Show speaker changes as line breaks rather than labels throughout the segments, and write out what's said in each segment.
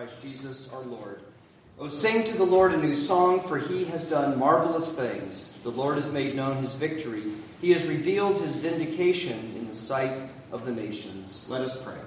Christ Jesus our Lord. O sing to the Lord a new song, for he has done marvelous things. The Lord has made known his victory. He has revealed his vindication in the sight of the nations. Let us pray.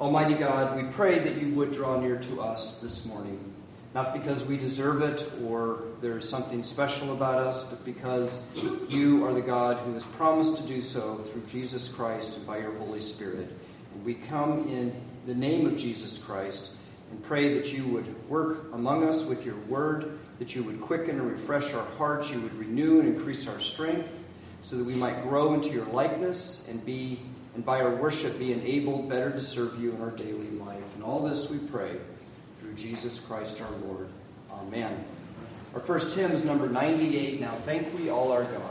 Almighty God, we pray that you would draw near to us this morning, not because we deserve it or there is something special about us, but because you are the God who has promised to do so through Jesus Christ and by your Holy Spirit. And we come in the name of Jesus Christ and pray that you would work among us with your word, that you would quicken and refresh our hearts, you would renew and increase our strength, so that we might grow into your likeness and be and by our worship be enabled better to serve you in our daily life. And all this we pray through Jesus Christ our Lord. Amen. Our first hymn is number 98. Now thank we all our God.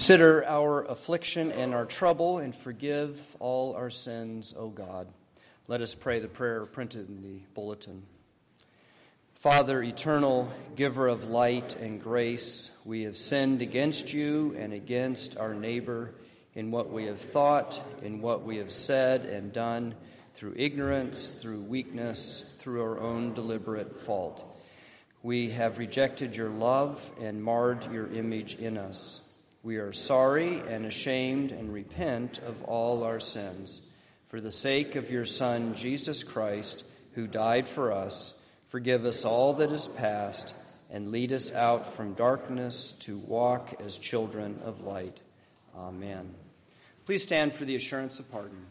Consider our affliction and our trouble and forgive all our sins, O God. Let us pray the prayer printed in the bulletin. Father, eternal, giver of light and grace, we have sinned against you and against our neighbor in what we have thought, in what we have said and done, through ignorance, through weakness, through our own deliberate fault. We have rejected your love and marred your image in us. We are sorry and ashamed and repent of all our sins. For the sake of your Son, Jesus Christ, who died for us, forgive us all that is past and lead us out from darkness to walk as children of light. Amen. Please stand for the assurance of pardon.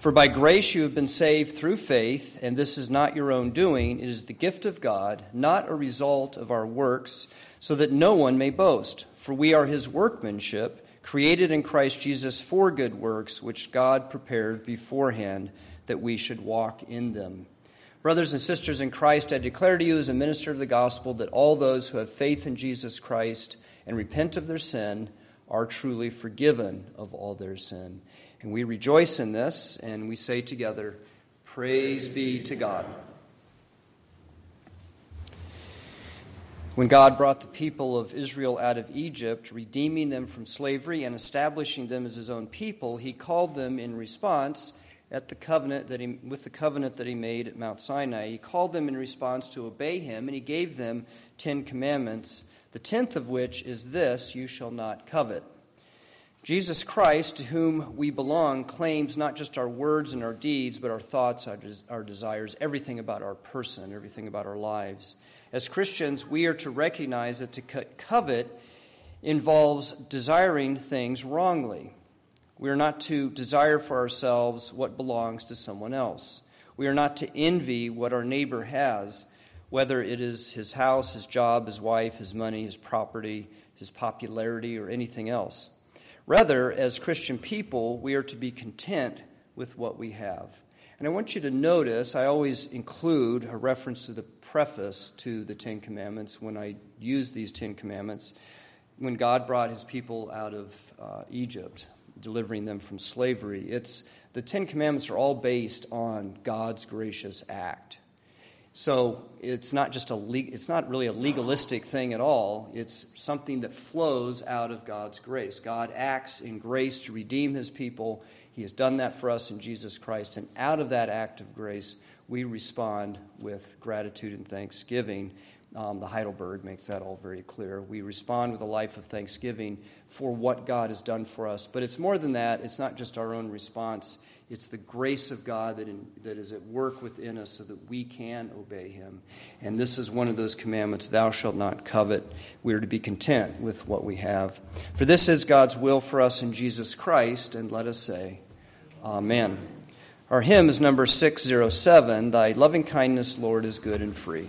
For by grace you have been saved through faith, and this is not your own doing, it is the gift of God, not a result of our works so that no one may boast. For we are his workmanship, created in Christ Jesus for good works, which God prepared beforehand that we should walk in them. Brothers and sisters in Christ, I declare to you as a minister of the gospel that all those who have faith in Jesus Christ and repent of their sin are truly forgiven of all their sin. And we rejoice in this, and we say together, Praise be to God. When God brought the people of Israel out of Egypt, redeeming them from slavery and establishing them as his own people, he called them in response at the covenant that he, with the covenant that he made at Mount Sinai. He called them in response to obey him, and he gave them Ten Commandments, the tenth of which is this You shall not covet. Jesus Christ, to whom we belong, claims not just our words and our deeds, but our thoughts, our, des- our desires, everything about our person, everything about our lives. As Christians, we are to recognize that to covet involves desiring things wrongly. We are not to desire for ourselves what belongs to someone else. We are not to envy what our neighbor has, whether it is his house, his job, his wife, his money, his property, his popularity, or anything else. Rather, as Christian people, we are to be content with what we have. And I want you to notice, I always include a reference to the preface to the Ten Commandments when I use these Ten Commandments. When God brought his people out of uh, Egypt, delivering them from slavery, it's, the Ten Commandments are all based on God's gracious act. So it's not just a it's not really a legalistic thing at all. It's something that flows out of God's grace. God acts in grace to redeem his people. He has done that for us in Jesus Christ and out of that act of grace we respond with gratitude and thanksgiving. Um, the Heidelberg makes that all very clear. We respond with a life of thanksgiving for what God has done for us. But it's more than that. It's not just our own response, it's the grace of God that, in, that is at work within us so that we can obey Him. And this is one of those commandments Thou shalt not covet. We are to be content with what we have. For this is God's will for us in Jesus Christ. And let us say, Amen. Our hymn is number 607 Thy loving kindness, Lord, is good and free.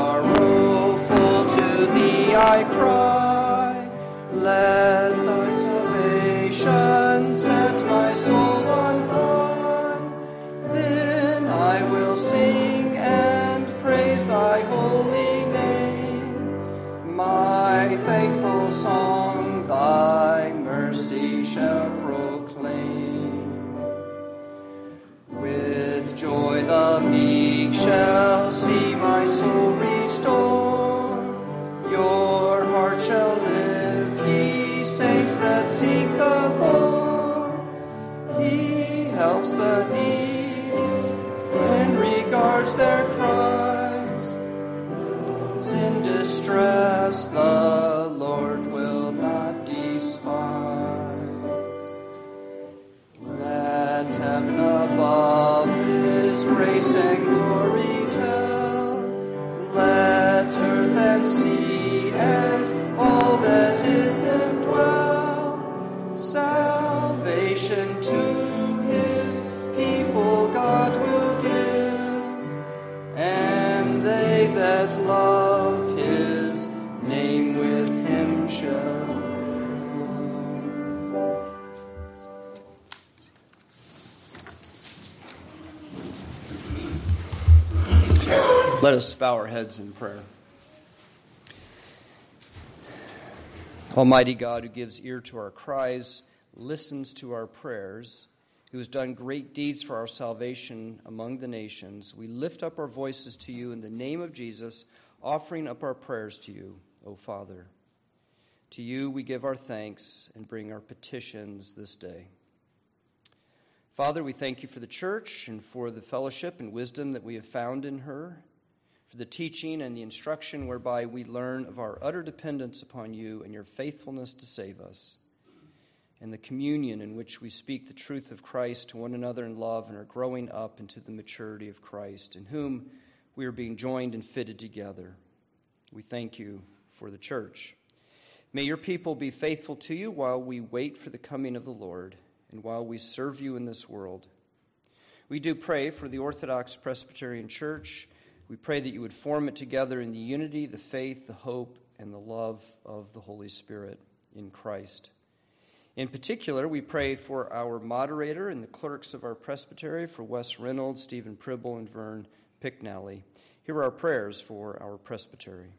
us bow our heads in prayer. Almighty God, who gives ear to our cries, listens to our prayers, who has done great deeds for our salvation among the nations, we lift up our voices to you in the name of Jesus, offering up our prayers to you, O Father. To you we give our thanks and bring our petitions this day. Father, we thank you for the church and for the fellowship and wisdom that we have found in her for the teaching and the instruction whereby we learn of our utter dependence upon you and your faithfulness to save us, and the communion in which we speak the truth of Christ to one another in love and are growing up into the maturity of Christ, in whom we are being joined and fitted together. We thank you for the church. May your people be faithful to you while we wait for the coming of the Lord and while we serve you in this world. We do pray for the Orthodox Presbyterian Church. We pray that you would form it together in the unity, the faith, the hope, and the love of the Holy Spirit in Christ. In particular, we pray for our moderator and the clerks of our presbytery, for Wes Reynolds, Stephen Pribble, and Vern Picknally. Here are our prayers for our presbytery.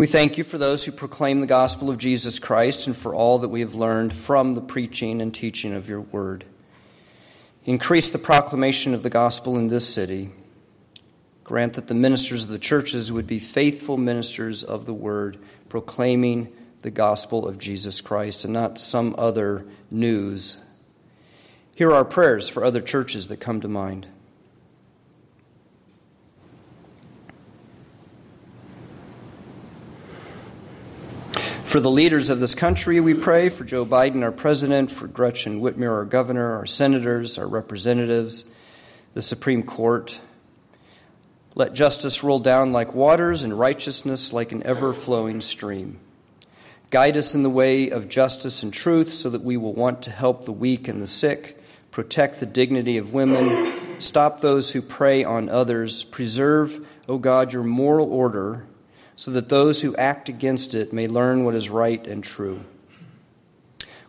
We thank you for those who proclaim the gospel of Jesus Christ and for all that we have learned from the preaching and teaching of your word. Increase the proclamation of the gospel in this city. Grant that the ministers of the churches would be faithful ministers of the word, proclaiming the gospel of Jesus Christ and not some other news. Here are our prayers for other churches that come to mind. For the leaders of this country, we pray for Joe Biden, our president, for Gretchen Whitmer, our governor, our senators, our representatives, the Supreme Court. Let justice roll down like waters and righteousness like an ever flowing stream. Guide us in the way of justice and truth so that we will want to help the weak and the sick, protect the dignity of women, stop those who prey on others, preserve, O God, your moral order so that those who act against it may learn what is right and true.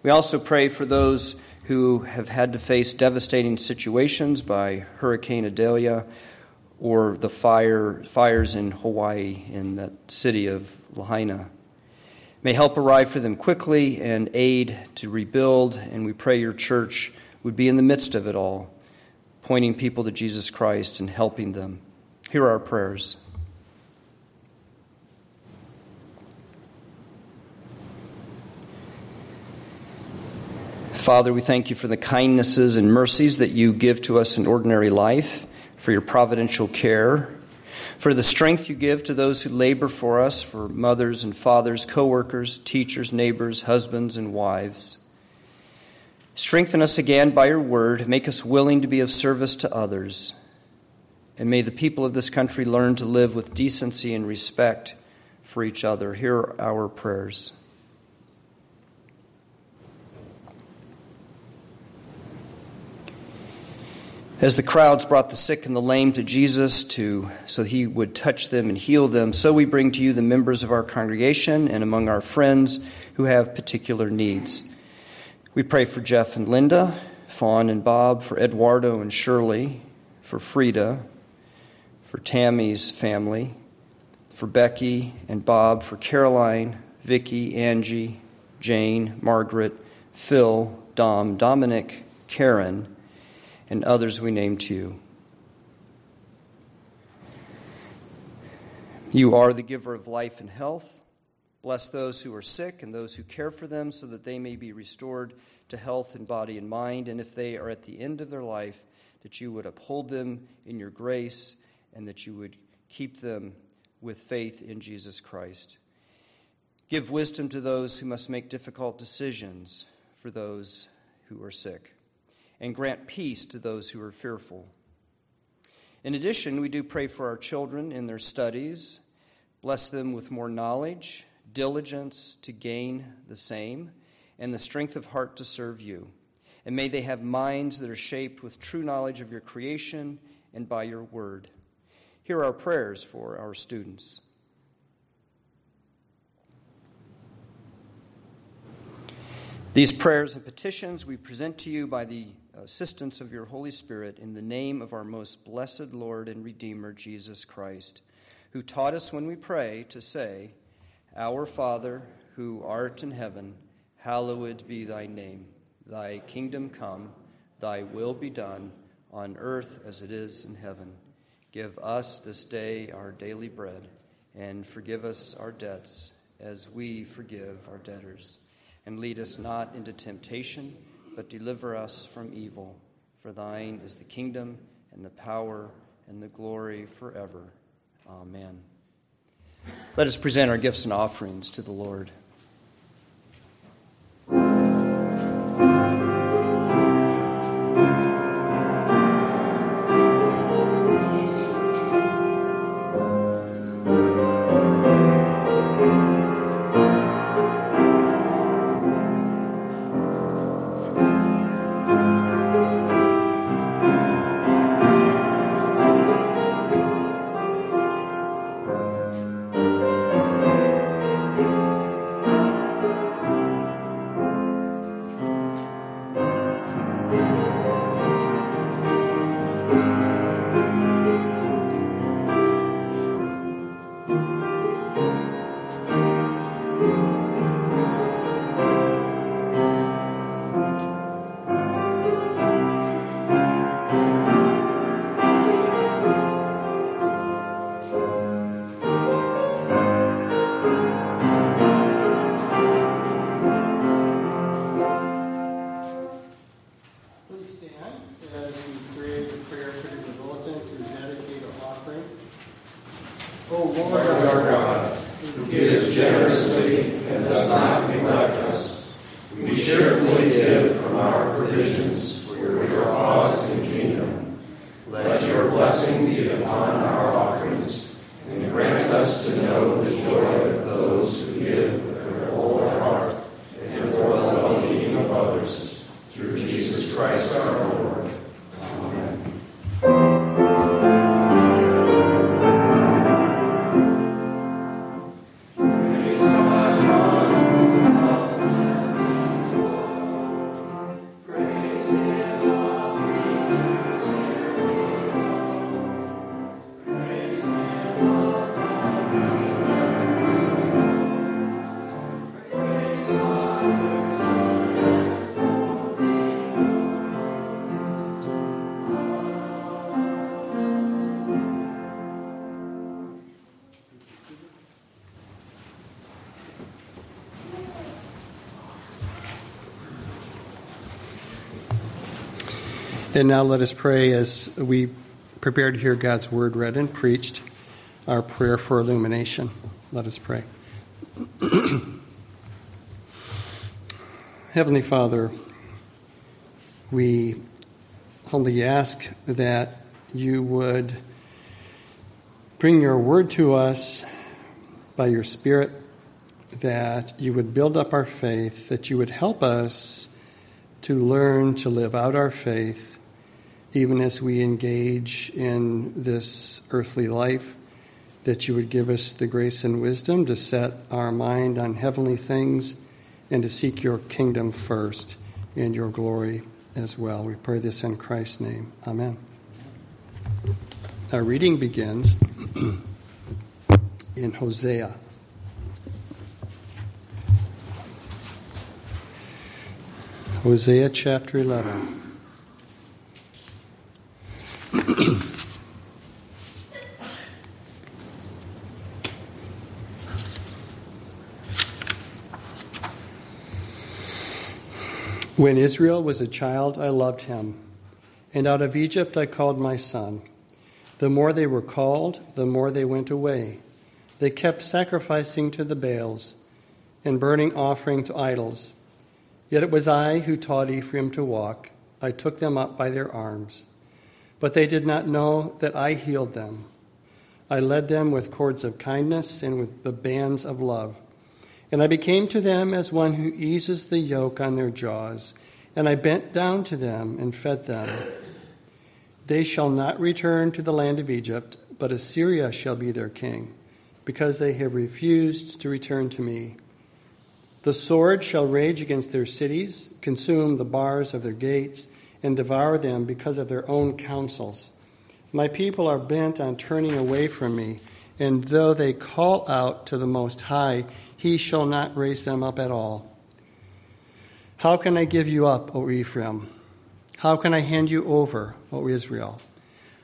We also pray for those who have had to face devastating situations by Hurricane Idalia or the fire, fires in Hawaii in that city of Lahaina. May help arrive for them quickly and aid to rebuild, and we pray your church would be in the midst of it all, pointing people to Jesus Christ and helping them. Here are our prayers. Father, we thank you for the kindnesses and mercies that you give to us in ordinary life, for your providential care, for the strength you give to those who labor for us, for mothers and fathers, co workers, teachers, neighbors, husbands, and wives. Strengthen us again by your word. Make us willing to be of service to others. And may the people of this country learn to live with decency and respect for each other. Hear our prayers. As the crowds brought the sick and the lame to Jesus to so he would touch them and heal them, so we bring to you the members of our congregation and among our friends who have particular needs. We pray for Jeff and Linda, Fawn and Bob, for Eduardo and Shirley, for Frida, for Tammy's family, for Becky and Bob, for Caroline, Vicky, Angie, Jane, Margaret, Phil, Dom, Dominic, Karen, and others we name to you. You are the giver of life and health. Bless those who are sick and those who care for them so that they may be restored to health in body and mind. And if they are at the end of their life, that you would uphold them in your grace and that you would keep them with faith in Jesus Christ. Give wisdom to those who must make difficult decisions for those who are sick and grant peace to those who are fearful. In addition, we do pray for our children in their studies. Bless them with more knowledge, diligence to gain the same, and the strength of heart to serve you. And may they have minds that are shaped with true knowledge of your creation and by your word. Here are our prayers for our students. These prayers and petitions we present to you by the assistance of your Holy Spirit in the name of our most blessed Lord and Redeemer, Jesus Christ, who taught us when we pray to say, Our Father, who art in heaven, hallowed be thy name. Thy kingdom come, thy will be done, on earth as it is in heaven. Give us this day our daily bread, and forgive us our debts as we forgive our debtors. And lead us not into temptation but deliver us from evil. For thine is the kingdom and the power and the glory forever. Amen. Let us present our gifts and offerings to the Lord.
And
now let us pray as we prepare to hear God's word read and preached, our prayer for illumination. Let us pray. Heavenly Father, we humbly ask that you would bring your word to us by your Spirit, that you would build up our faith, that you would help us to learn to live out our faith even as we engage in this earthly life, that you would give us the grace and wisdom to set our mind on heavenly things and to seek your kingdom first and your glory as well. We pray this in Christ's name. Amen. Our reading begins in Hosea. Hosea chapter 11. When Israel was a child, I loved him, and out of Egypt I called my son. The more they were called, the more they went away. They kept sacrificing to the Baals and burning offering to idols. Yet it was I who taught Ephraim to walk. I took them up by their arms. But they did not know that I healed them. I led them with cords of kindness and with the bands of love. And I became to them as one who eases the yoke on their jaws, and I bent down to them and fed them. They shall not return to the land of Egypt, but Assyria shall be their king, because they have refused to return to me. The sword shall rage against their cities, consume the bars of their gates, and devour them because of their own counsels. My people are bent on turning away from me, and though they call out to the Most High, he shall not raise them up at all. How can I give you up, O Ephraim? How can I hand you over, O Israel?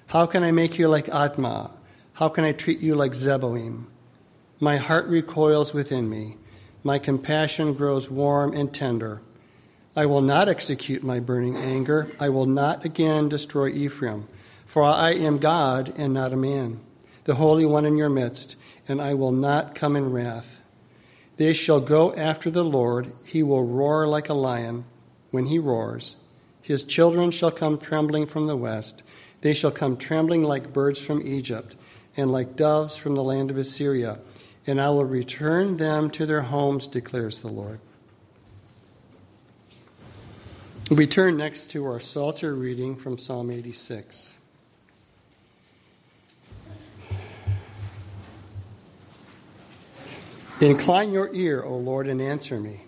How can I make you like Admah? How can I treat you like Zeboim? My heart recoils within me. My compassion grows warm and tender. I will not execute my burning anger. I will not again destroy Ephraim. For I am God and not a man, the Holy One in your midst, and I will not come in wrath. They shall go after the Lord. He will roar like a lion when he roars. His children shall come trembling from the west. They shall come trembling like birds from Egypt, and like doves from the land of Assyria. And I will return them to their homes, declares the Lord. We turn next to our Psalter reading from Psalm 86. Incline your ear, O Lord, and answer me.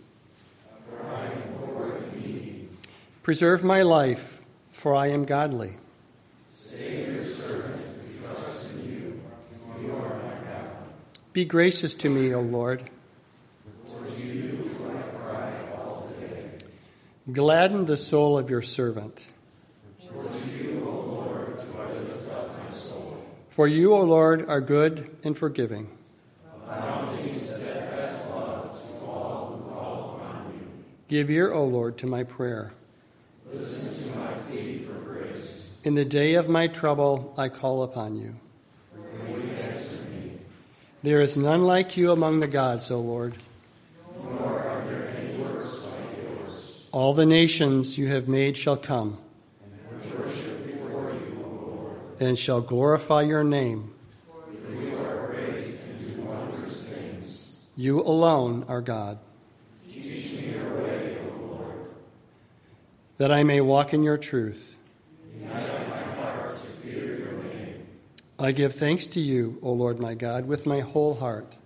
Preserve my life, for I am godly. In you. Be gracious to me, O Lord. Gladden the soul of your servant. For you, O Lord, are good and forgiving. Give ear, O Lord, to my prayer. Listen to my plea for grace. In the day of my trouble, I call upon you. There is none like you among the gods, O Lord.
Nor are there any works like yours.
All the nations you have made shall come
you,
and shall glorify your name.
You
alone are God.
Teach me your way, O Lord.
that I may walk in your truth. I give thanks to you, O Lord my God, with my whole heart.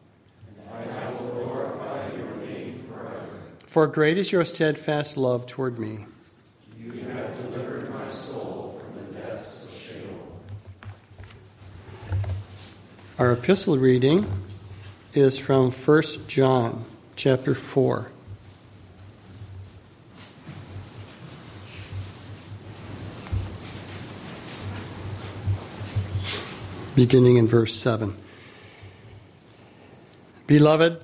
And I will glorify your name forever.
For great is your steadfast love toward me.
You have delivered my soul from the depths of Sheol.
Our epistle reading is from 1 John chapter 4. Beginning in verse 7. Beloved,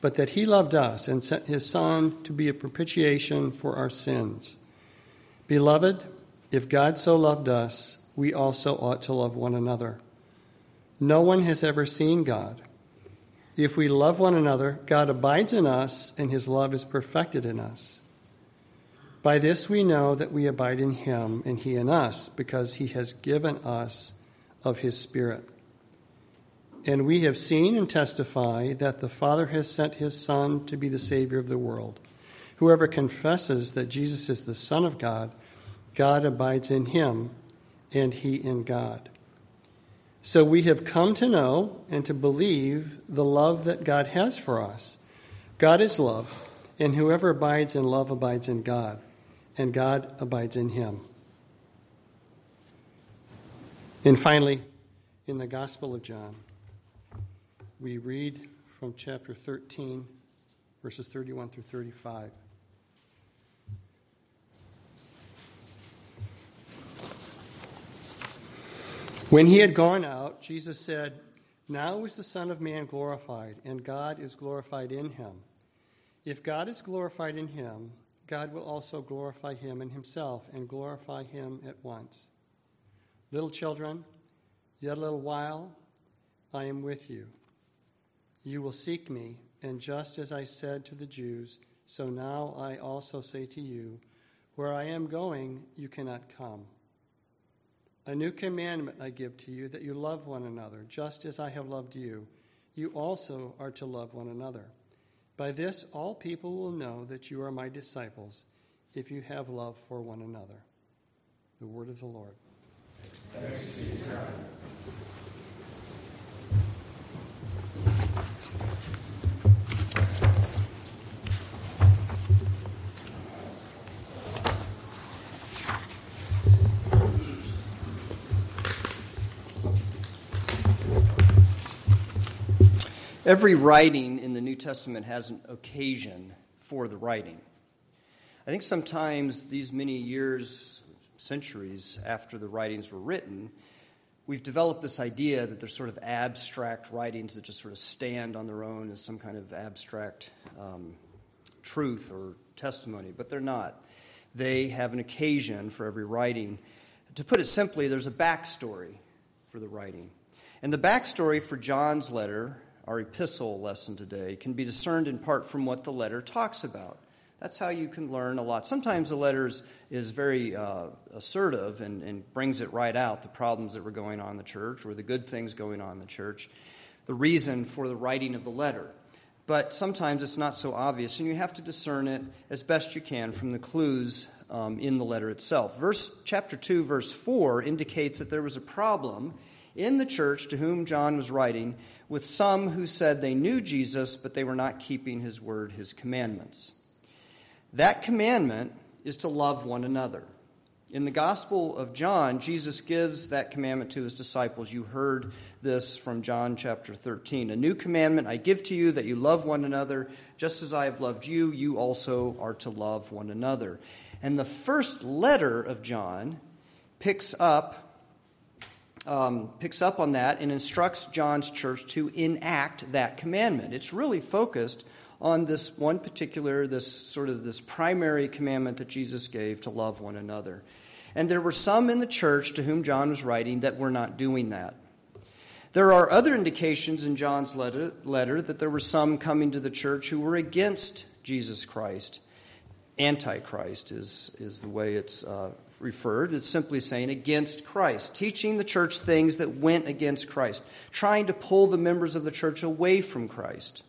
but that he loved us and sent his son to be a propitiation for our sins. Beloved, if God so loved us, we also ought to love one another. No one has ever seen God. If we love one another, God abides in us, and his love is perfected in us. By this we know that we abide in him, and he in us, because he has given us of his Spirit. And we have seen and testify that the Father has sent his Son to be the Savior of the world. Whoever confesses that Jesus is the Son of God, God abides in him, and he in God. So we have come to know and to believe the love that God has for us. God is love, and whoever abides in love abides in God, and God abides in him. And finally, in the Gospel of John, we read from chapter 13, verses 31 through 35. When he had gone out, Jesus said, Now is the Son of Man glorified, and God is glorified in him. If God is glorified in him, God will also glorify him in himself and glorify him at once. Little children, yet a little while I am with you. You will seek me, and just as I said to the Jews, so now I also say to you, Where I am going, you cannot come. A new commandment I give to you that you love one another, just as I have loved you. You also are to love one another. By this, all people will know that you are my disciples if you have love for one another. The word of the Lord.
Thanks be to God.
Every writing in the New Testament has an occasion for the writing. I think sometimes these many years, centuries after the writings were written, we've developed this idea that they're sort of abstract writings that just sort of stand on their own as some kind of abstract um, truth or testimony, but they're not. They have an occasion for every writing. To put it simply, there's a backstory for the writing. And the backstory for John's letter our epistle lesson today can be discerned in part from what the letter talks about. That's how you can learn a lot. Sometimes the letter is, very uh, assertive and, and brings it right out the problems that were going on in the church or the good things going on in the church, the reason for the writing of the letter. But sometimes it's not so obvious, and you have to discern it as best you can from the clues um, in the letter itself. Verse chapter two, verse four indicates that there was a problem in the church to whom John was writing with some who said they knew Jesus, but they were not keeping his word, his commandments. That commandment is to love one another. In the Gospel of John, Jesus gives that commandment to his disciples. You heard this from John chapter 13. A new commandment I give to you that you love one another. Just as I have loved you, you also are to love one another. And the first letter of John picks up, um, picks up on that and instructs John's church to enact that commandment. It's really focused on this one particular, this sort of this primary commandment that Jesus gave to love one another. And there were some in the church to whom John was writing that were not doing that. There are other indications in John's letter, letter that there were some coming to the church who were against Jesus Christ. Antichrist is, is the way it's uh, referred. It's simply saying against Christ, teaching the church things that went against Christ, trying to pull the members of the church away from Christ.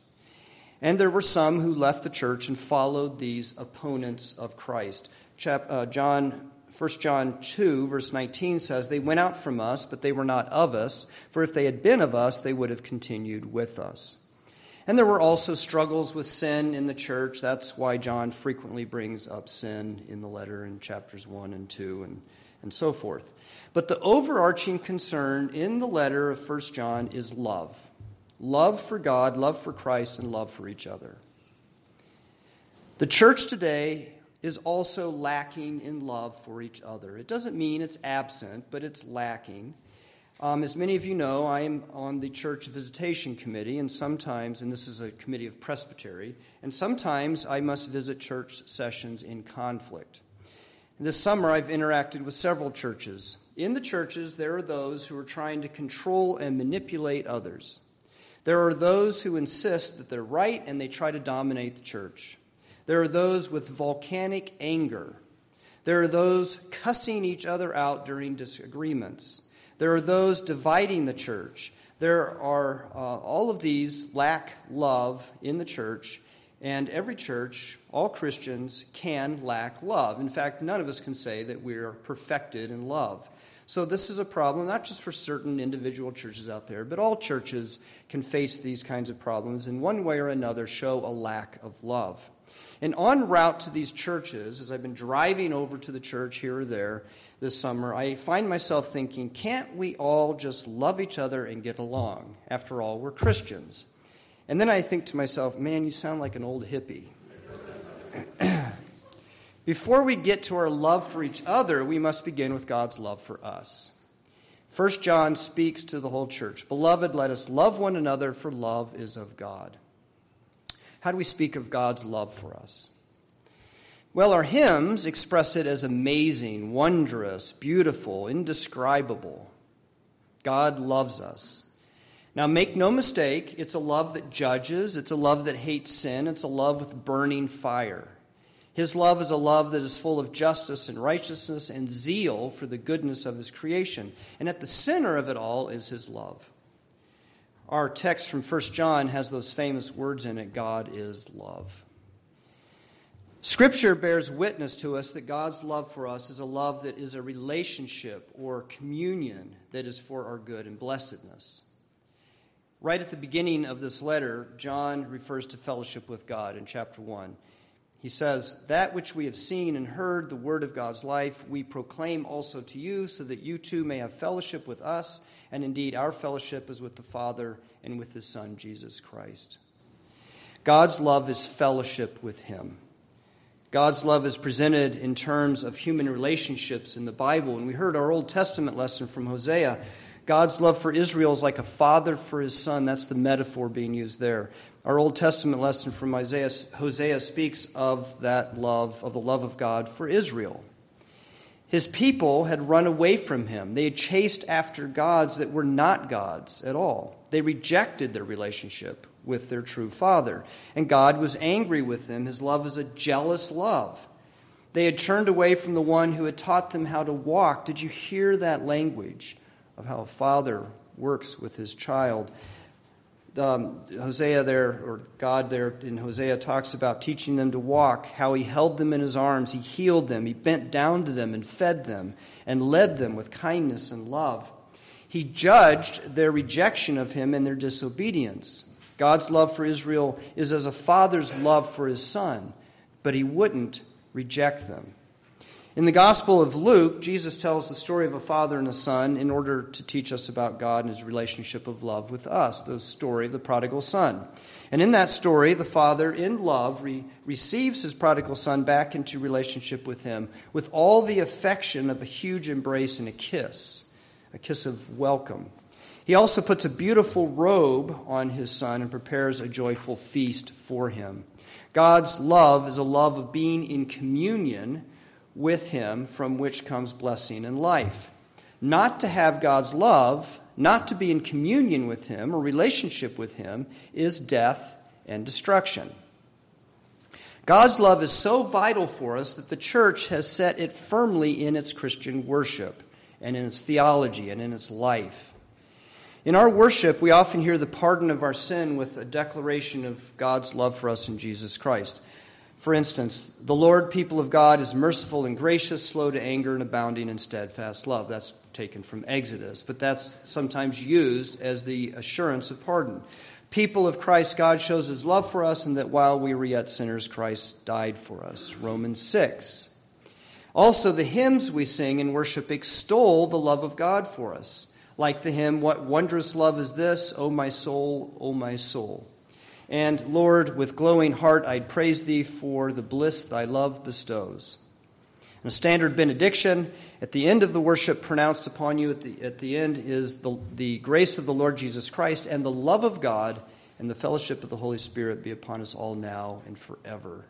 And there were some who left the church and followed these opponents of Christ. Chap, uh, John 1 John 2, verse 19 says, They went out from us, but they were not of us, for if they had been of us, they would have continued with us. And there were also struggles with sin in the church. That's why John frequently brings up sin in the letter in chapters 1 and 2 and, and so forth. But the overarching concern in the letter of 1 John is love love for God, love for Christ, and love for each other. The church today is also lacking in love for each other. It doesn't mean it's absent, but it's lacking. Um, as many of you know, I am on the church visitation committee, and sometimes, and this is a committee of presbytery, and sometimes I must visit church sessions in conflict. This summer, I've interacted with several churches. In the churches, there are those who are trying to control and manipulate others. There are those who insist that they're right and they try to dominate the church. There are those with volcanic anger. There are those cussing each other out during disagreements. There are those dividing the church. There are uh, all of these lack love in the church, and every church, all Christians, can lack love. In fact, none of us can say that we are perfected in love. So, this is a problem not just for certain individual churches out there, but all churches can face these kinds of problems in one way or another, show a lack of love. And en route to these churches, as I've been driving over to the church here or there this summer, I find myself thinking, can't we all just love each other and get along? After all, we're Christians. And then I think to myself, man, you sound like an old hippie. Before we get to our love for each other, we must begin with God's love for us. First John speaks to the whole church Beloved, let us love one another, for love is of God. How do we speak of God's love for us? Well, our hymns express it as amazing, wondrous, beautiful, indescribable. God loves us. Now, make no mistake, it's a love that judges, it's a love that hates sin, it's a love with burning fire. His love is a love that is full of justice and righteousness and zeal for the goodness of his creation. And at the center of it all is his love. Our text from 1 John has those famous words in it God is love. Scripture bears witness to us that God's love for us is a love that is a relationship or communion that is for our good and blessedness. Right at the beginning of this letter, John refers to fellowship with God in chapter 1. He says, That which we have seen and heard, the word of God's life, we proclaim also to you, so that you too may have fellowship with us. And indeed, our fellowship is with the Father and with His Son, Jesus Christ. God's love is fellowship with Him. God's love is presented in terms of human relationships in the Bible. And we heard our Old Testament lesson from Hosea. God's love for Israel is like a father for his son. That's the metaphor being used there. Our Old Testament lesson from Isaiah, Hosea speaks of that love, of the love of God for Israel. His people had run away from him. They had chased after gods that were not gods at all. They rejected their relationship with their true father. And God was angry with them. His love is a jealous love. They had turned away from the one who had taught them how to walk. Did you hear that language of how a father works with his child? um, Hosea there, or God there in Hosea, talks about teaching them to walk, how he held them in his arms, he healed them, he bent down to them and fed them, and led them with kindness and love. He judged their rejection of him and their disobedience. God's love for Israel is as a father's love for his son, but he wouldn't reject them. In the Gospel of Luke, Jesus tells the story of a father and a son in order to teach us about God and his relationship of love with us, the story of the prodigal son. And in that story, the father, in love, re- receives his prodigal son back into relationship with him with all the affection of a huge embrace and a kiss, a kiss of welcome. He also puts a beautiful robe on his son and prepares a joyful feast for him. God's love is a love of being in communion with him from which comes blessing and life. Not to have God's love, not to be in communion with him or relationship with him, is death and destruction. God's love is so vital for us that the church has set it firmly in its Christian worship and in its theology and in its life. In our worship, we often hear the pardon of our sin with a declaration of God's love for us in Jesus Christ. For instance, the Lord, people of God, is merciful and gracious, slow to anger, and abounding in steadfast love. That's taken from Exodus, but that's sometimes used as the assurance of pardon. People of Christ, God shows his love for us, and that while we were yet sinners, Christ died for us. Romans 6. Also, the hymns we sing in worship extol the love of God for us, like the hymn, What Wondrous Love is This, O my soul, O my soul. And Lord, with glowing heart, I'd praise thee for the bliss thy love bestows. And a standard benediction at the end of the worship pronounced upon you at the, at the end is the, the grace of the Lord Jesus Christ and the love of God and the fellowship of the Holy Spirit be upon us all now and forever.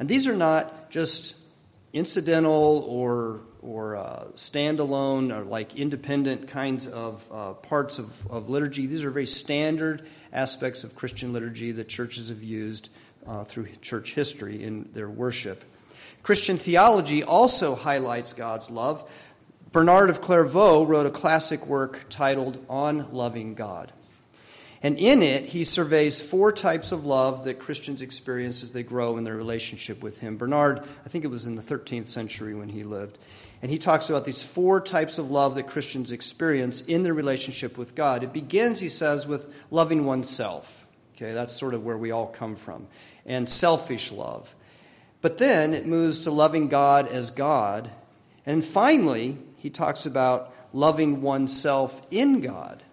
And these are not just incidental or, or uh, standalone or like independent kinds of uh, parts of, of liturgy. These are very standard aspects of Christian liturgy that churches have used uh, through church history in their worship. Christian theology also highlights God's love. Bernard of Clairvaux wrote a classic work titled On Loving God. And in it, he surveys four types of love that Christians experience as they grow in their relationship with him. Bernard, I think it was in the 13th century when he lived. And he talks about these four types of love that Christians experience in their relationship with God. It begins, he says, with loving oneself. Okay, that's sort of where we all come from. And selfish love. But then it moves to loving God as God. And finally, he talks about loving oneself in God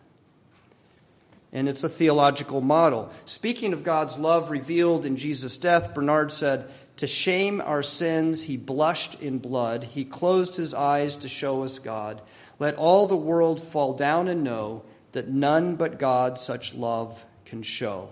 and it's a theological model. Speaking of God's love revealed in Jesus' death, Bernard said, To shame our sins, he blushed in blood. He closed his eyes to show us God. Let all the world fall down and know that none but God such love can show.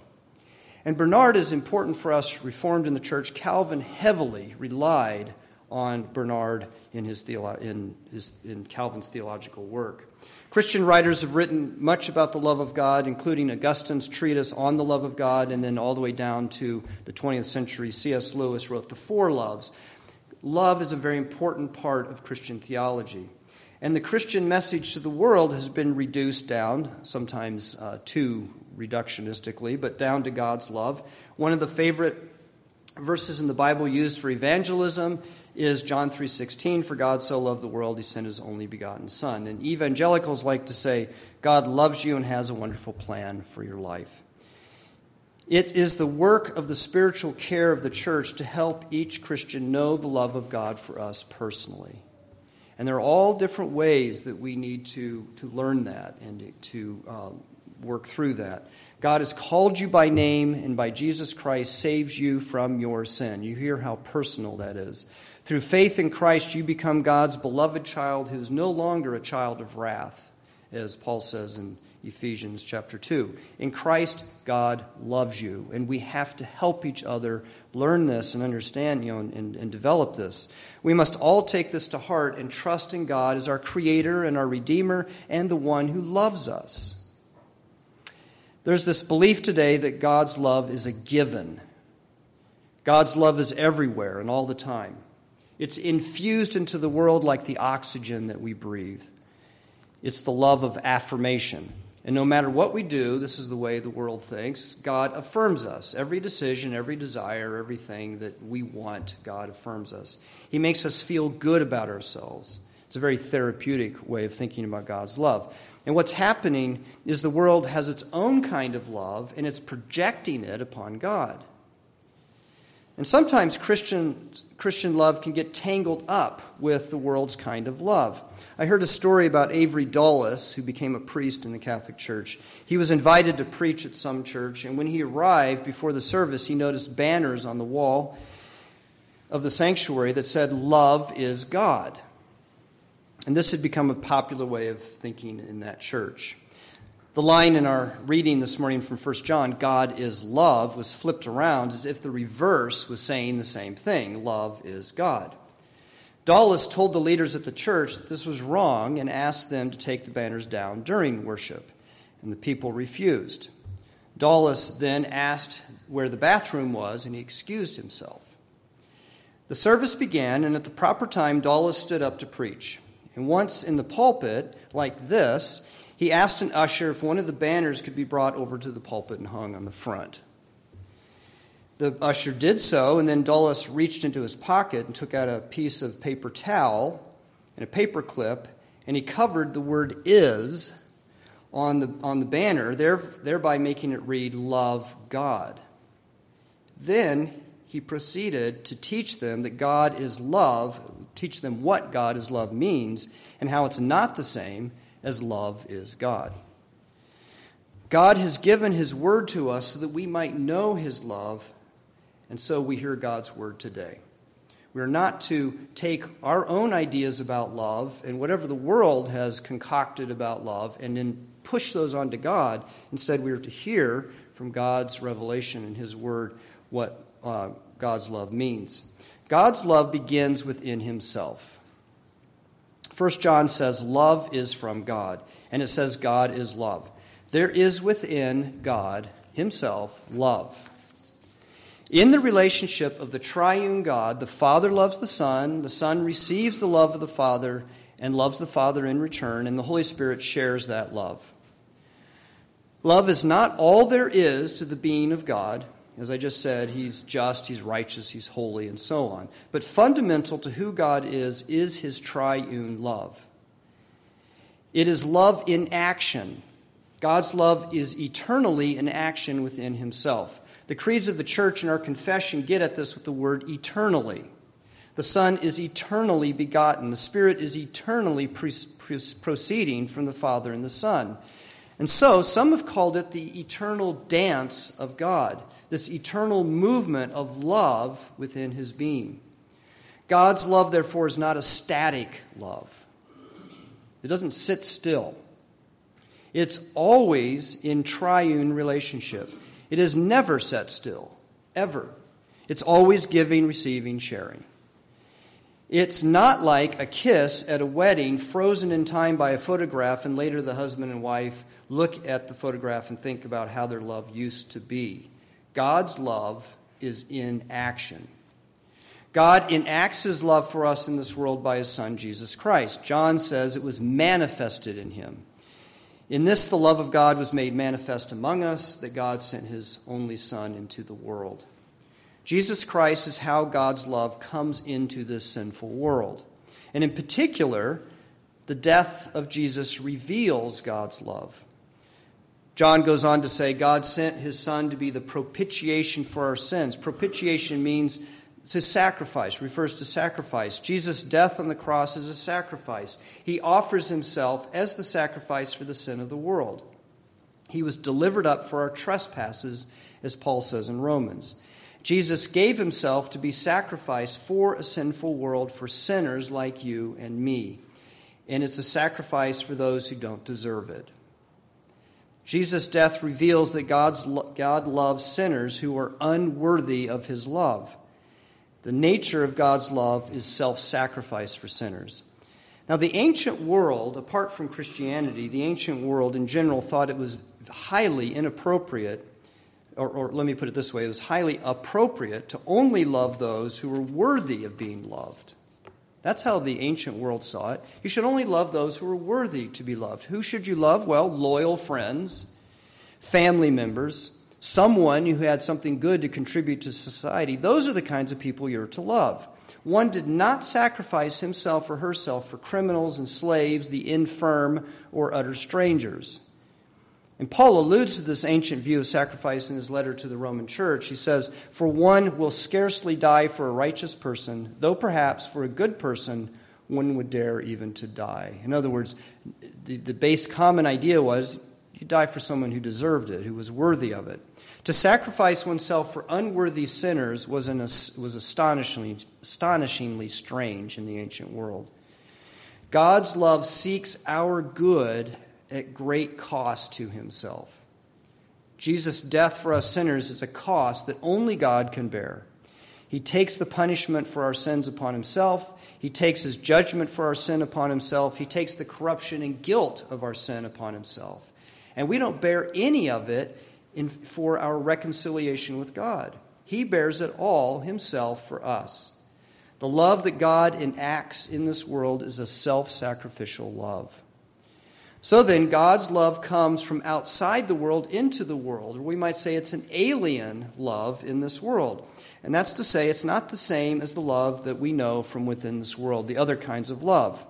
And Bernard is important for us, Reformed in the church. Calvin heavily relied on Bernard in, his theolo- in, his, in Calvin's theological work. Christian writers have written much about the love of God, including Augustine's treatise on the love of God, and then all the way down to the 20th century. C.S. Lewis wrote The Four Loves. Love is a very important part of Christian theology. And the Christian message to the world has been reduced down, sometimes uh, too reductionistically, but down to God's love. One of the favorite verses in the Bible used for evangelism is John 3:16 for God so loved the world he sent his only begotten son. And evangelicals like to say God loves you and has a wonderful plan for your life. It is the work of the spiritual care of the church to help each Christian know the love of God for us personally. And there are all different ways that we need to, to learn that and to um, work through that. God has called you by name and by Jesus Christ saves you from your sin. You hear how personal that is. Through faith in Christ, you become God's beloved child who is no longer a child of wrath, as Paul says in Ephesians chapter 2. In Christ, God loves you, and we have to help each other learn this and understand you know, and, and develop this. We must all take this to heart and trust in God as our Creator and our Redeemer and the one who loves us. There's this belief today that God's love is a given. God's love is everywhere and all the time. It's infused into the world like the oxygen that we breathe. It's the love of affirmation. And no matter what we do, this is the way the world thinks, God affirms us. Every decision, every desire, everything that we want, God affirms us. He makes us feel good about ourselves. It's a very therapeutic way of thinking about God's love. And what's happening is the world has its own kind of love, and it's projecting it upon God. And sometimes Christian, Christian love can get tangled up with the world's kind of love. I heard a story about Avery Dulles, who became a priest in the Catholic Church. He was invited to preach at some church, and when he arrived before the service, he noticed banners on the wall of the sanctuary that said, Love is God. And this had become a popular way of thinking in that church. The line in our reading this morning from 1 John, God is love, was flipped around as if the reverse was saying the same thing love is God. Dulles told the leaders at the church that this was wrong and asked them to take the banners down during worship, and the people refused. Dulles then asked where the bathroom was, and he excused himself. The service began, and at the proper time, Dulles stood up to preach. And once in the pulpit, like this, he asked an usher if one of the banners could be brought over to the pulpit and hung on the front. The usher did so, and then Dulles reached into his pocket and took out a piece of paper towel and a paper clip, and he covered the word is on the, on the banner, thereby making it read, Love God. Then he proceeded to teach them that God is love, teach them what God is love means, and how it's not the same as love is God. God has given His word to us so that we might know His love, and so we hear God's word today. We are not to take our own ideas about love and whatever the world has concocted about love and then push those onto God. Instead, we are to hear from God's revelation in His Word what uh, God's love means. God's love begins within Himself. 1 John says, Love is from God, and it says, God is love. There is within God Himself love. In the relationship of the triune God, the Father loves the Son, the Son receives the love of the Father and loves the Father in return, and the Holy Spirit shares that love. Love is not all there is to the being of God. As I just said, he's just, he's righteous, he's holy, and so on. But fundamental to who God is, is his triune love. It is love in action. God's love is eternally in action within himself. The creeds of the church and our confession get at this with the word eternally. The Son is eternally begotten. The Spirit is eternally pre- pre- proceeding from the Father and the Son. And so, some have called it the eternal dance of God this eternal movement of love within his being. God's love, therefore, is not a static love, it doesn't sit still. It's always in triune relationship. It is never set still, ever. It's always giving, receiving, sharing. It's not like a kiss at a wedding frozen in time by a photograph, and later the husband and wife look at the photograph and think about how their love used to be. God's love is in action. God enacts his love for us in this world by his Son, Jesus Christ. John says it was manifested in him. In this, the love of God was made manifest among us, that God sent his only Son into the world. Jesus Christ is how God's love comes into this sinful world. And in particular, the death of Jesus reveals God's love. John goes on to say, God sent his Son to be the propitiation for our sins. Propitiation means to sacrifice, refers to sacrifice. Jesus' death on the cross is a sacrifice. He offers himself as the sacrifice for the sin of the world. He was delivered up for our trespasses, as Paul says in Romans. Jesus gave himself to be sacrificed for a sinful world, for sinners like you and me. And it's a sacrifice for those who don't deserve it. Jesus' death reveals that God's, God loves sinners who are unworthy of his love. The nature of God's love is self sacrifice for sinners. Now, the ancient world, apart from Christianity, the ancient world in general thought it was highly inappropriate, or, or, let me put it this way it was highly appropriate to only love those who were worthy of being loved. That's how the ancient world saw it. You should only love those who are worthy to be loved. Who should you love? Well, loyal friends, family members, someone who had something good to contribute to society. Those are the kinds of people you're to love. One did not sacrifice himself or herself for criminals and slaves, the infirm, or utter strangers. And Paul alludes to this ancient view of sacrifice in his letter to the Roman church. He says, For one will scarcely die for a righteous person, though perhaps for a good person one would dare even to die. In other words, the, the base common idea was you die for someone who deserved it, who was worthy of it. To sacrifice oneself for unworthy sinners was, an, was astonishingly, astonishingly strange in the ancient world. God's love seeks our good at great cost to himself. Jesus' death for us sinners is a cost that only God can bear. He takes the punishment for our sins upon himself. He takes his judgment for our sin upon himself. He takes the corruption and guilt of our sin upon himself. And we don't bear any of it in, for our reconciliation with God. He bears it all himself for us. The love that God enacts in this world is a self sacrificial love. So then, God's love comes from outside the world into the world, or we might say it's an alien love in this world. And that's to say, it's not the same as the love that we know from within this world, the other kinds of love.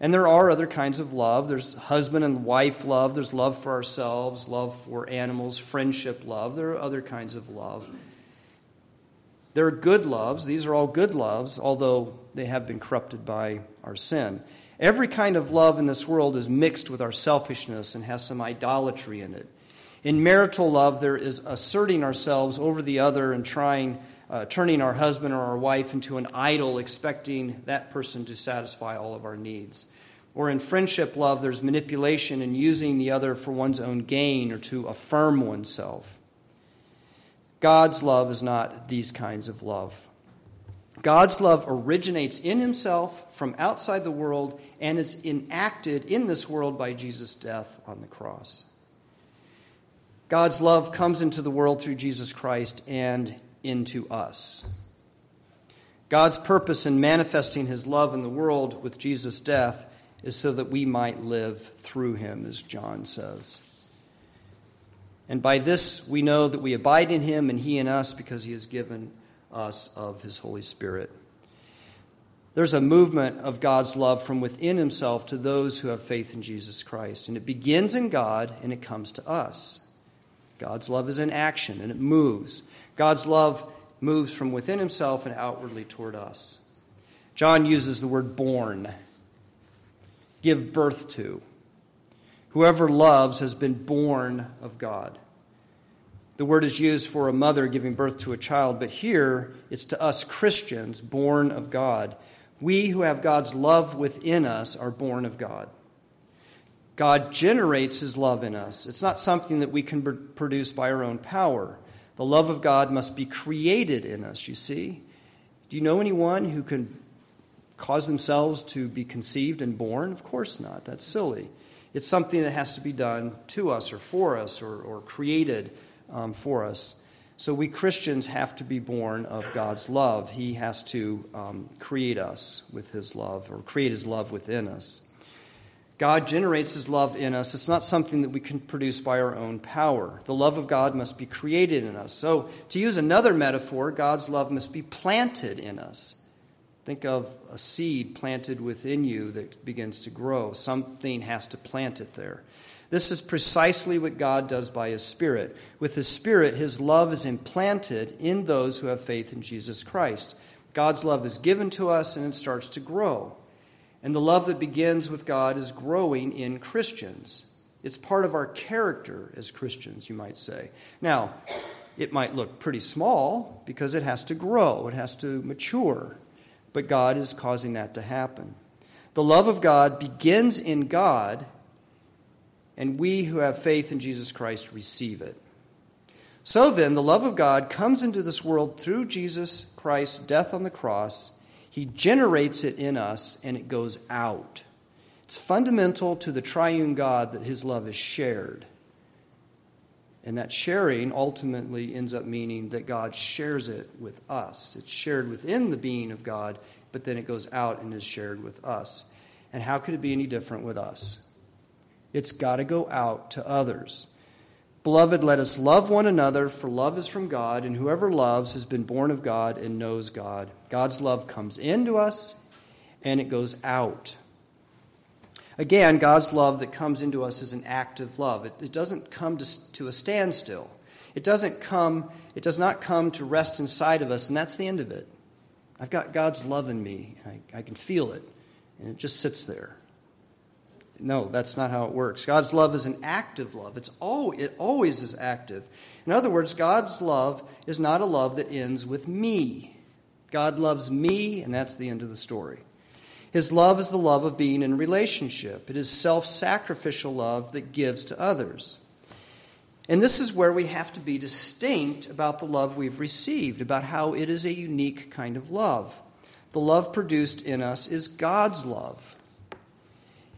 And there are other kinds of love. There's husband and wife love, there's love for ourselves, love for animals, friendship love. There are other kinds of love. There are good loves. These are all good loves, although they have been corrupted by our sin. Every kind of love in this world is mixed with our selfishness and has some idolatry in it. In marital love, there is asserting ourselves over the other and trying, uh, turning our husband or our wife into an idol, expecting that person to satisfy all of our needs. Or in friendship love, there's manipulation and using the other for one's own gain or to affirm oneself. God's love is not these kinds of love. God's love originates in Himself from outside the world and it's enacted in this world by Jesus' death on the cross. God's love comes into the world through Jesus Christ and into us. God's purpose in manifesting his love in the world with Jesus' death is so that we might live through him, as John says. And by this we know that we abide in him and he in us because he has given us of his Holy Spirit. There's a movement of God's love from within himself to those who have faith in Jesus Christ. And it begins in God and it comes to us. God's love is in action and it moves. God's love moves from within himself and outwardly toward us. John uses the word born, give birth to. Whoever loves has been born of God. The word is used for a mother giving birth to a child, but here it's to us Christians, born of God. We who have God's love within us are born of God. God generates his love in us. It's not something that we can produce by our own power. The love of God must be created in us, you see. Do you know anyone who can cause themselves to be conceived and born? Of course not. That's silly. It's something that has to be done to us or for us or, or created um, for us. So we Christians have to be born of God's love. He has to um, create us with His love or create His love within us. God generates His love in us. It's not something that we can produce by our own power. The love of God must be created in us. So, to use another metaphor, God's love must be planted in us. Think of a seed planted within you that begins to grow. Something has to plant it there. This is precisely what God does by His Spirit. With His Spirit, His love is implanted in those who have faith in Jesus Christ. God's love is given to us and it starts to grow. And the love that begins with God is growing in Christians. It's part of our character as Christians, you might say. Now, it might look pretty small because it has to grow, it has to mature. But God is causing that to happen. The love of God begins in God and we who have faith in Jesus Christ receive it. So then, the love of God comes into this world through Jesus Christ's death on the cross. He generates it in us, and it goes out. It's fundamental to the triune God that his love is shared. And that sharing ultimately ends up meaning that God shares it with us. It's shared within the being of God, but then it goes out and is shared with us. And how could it be any different with us? It's got to go out to others. Beloved, let us love one another, for love is from God, and whoever loves has been born of God and knows God. God's love comes into us and it goes out. Again, God's love that comes into us is an active love. It, it doesn't come to, to a standstill. It doesn't come, it does not come to rest inside of us, and that's the end of it. I've got God's love in me. I, I can feel it, and it just sits there. No, that's not how it works. God's love is an active love. It's all, it always is active. In other words, God's love is not a love that ends with me. God loves me, and that's the end of the story. His love is the love of being in relationship. It is self sacrificial love that gives to others. And this is where we have to be distinct about the love we've received, about how it is a unique kind of love. The love produced in us is God's love.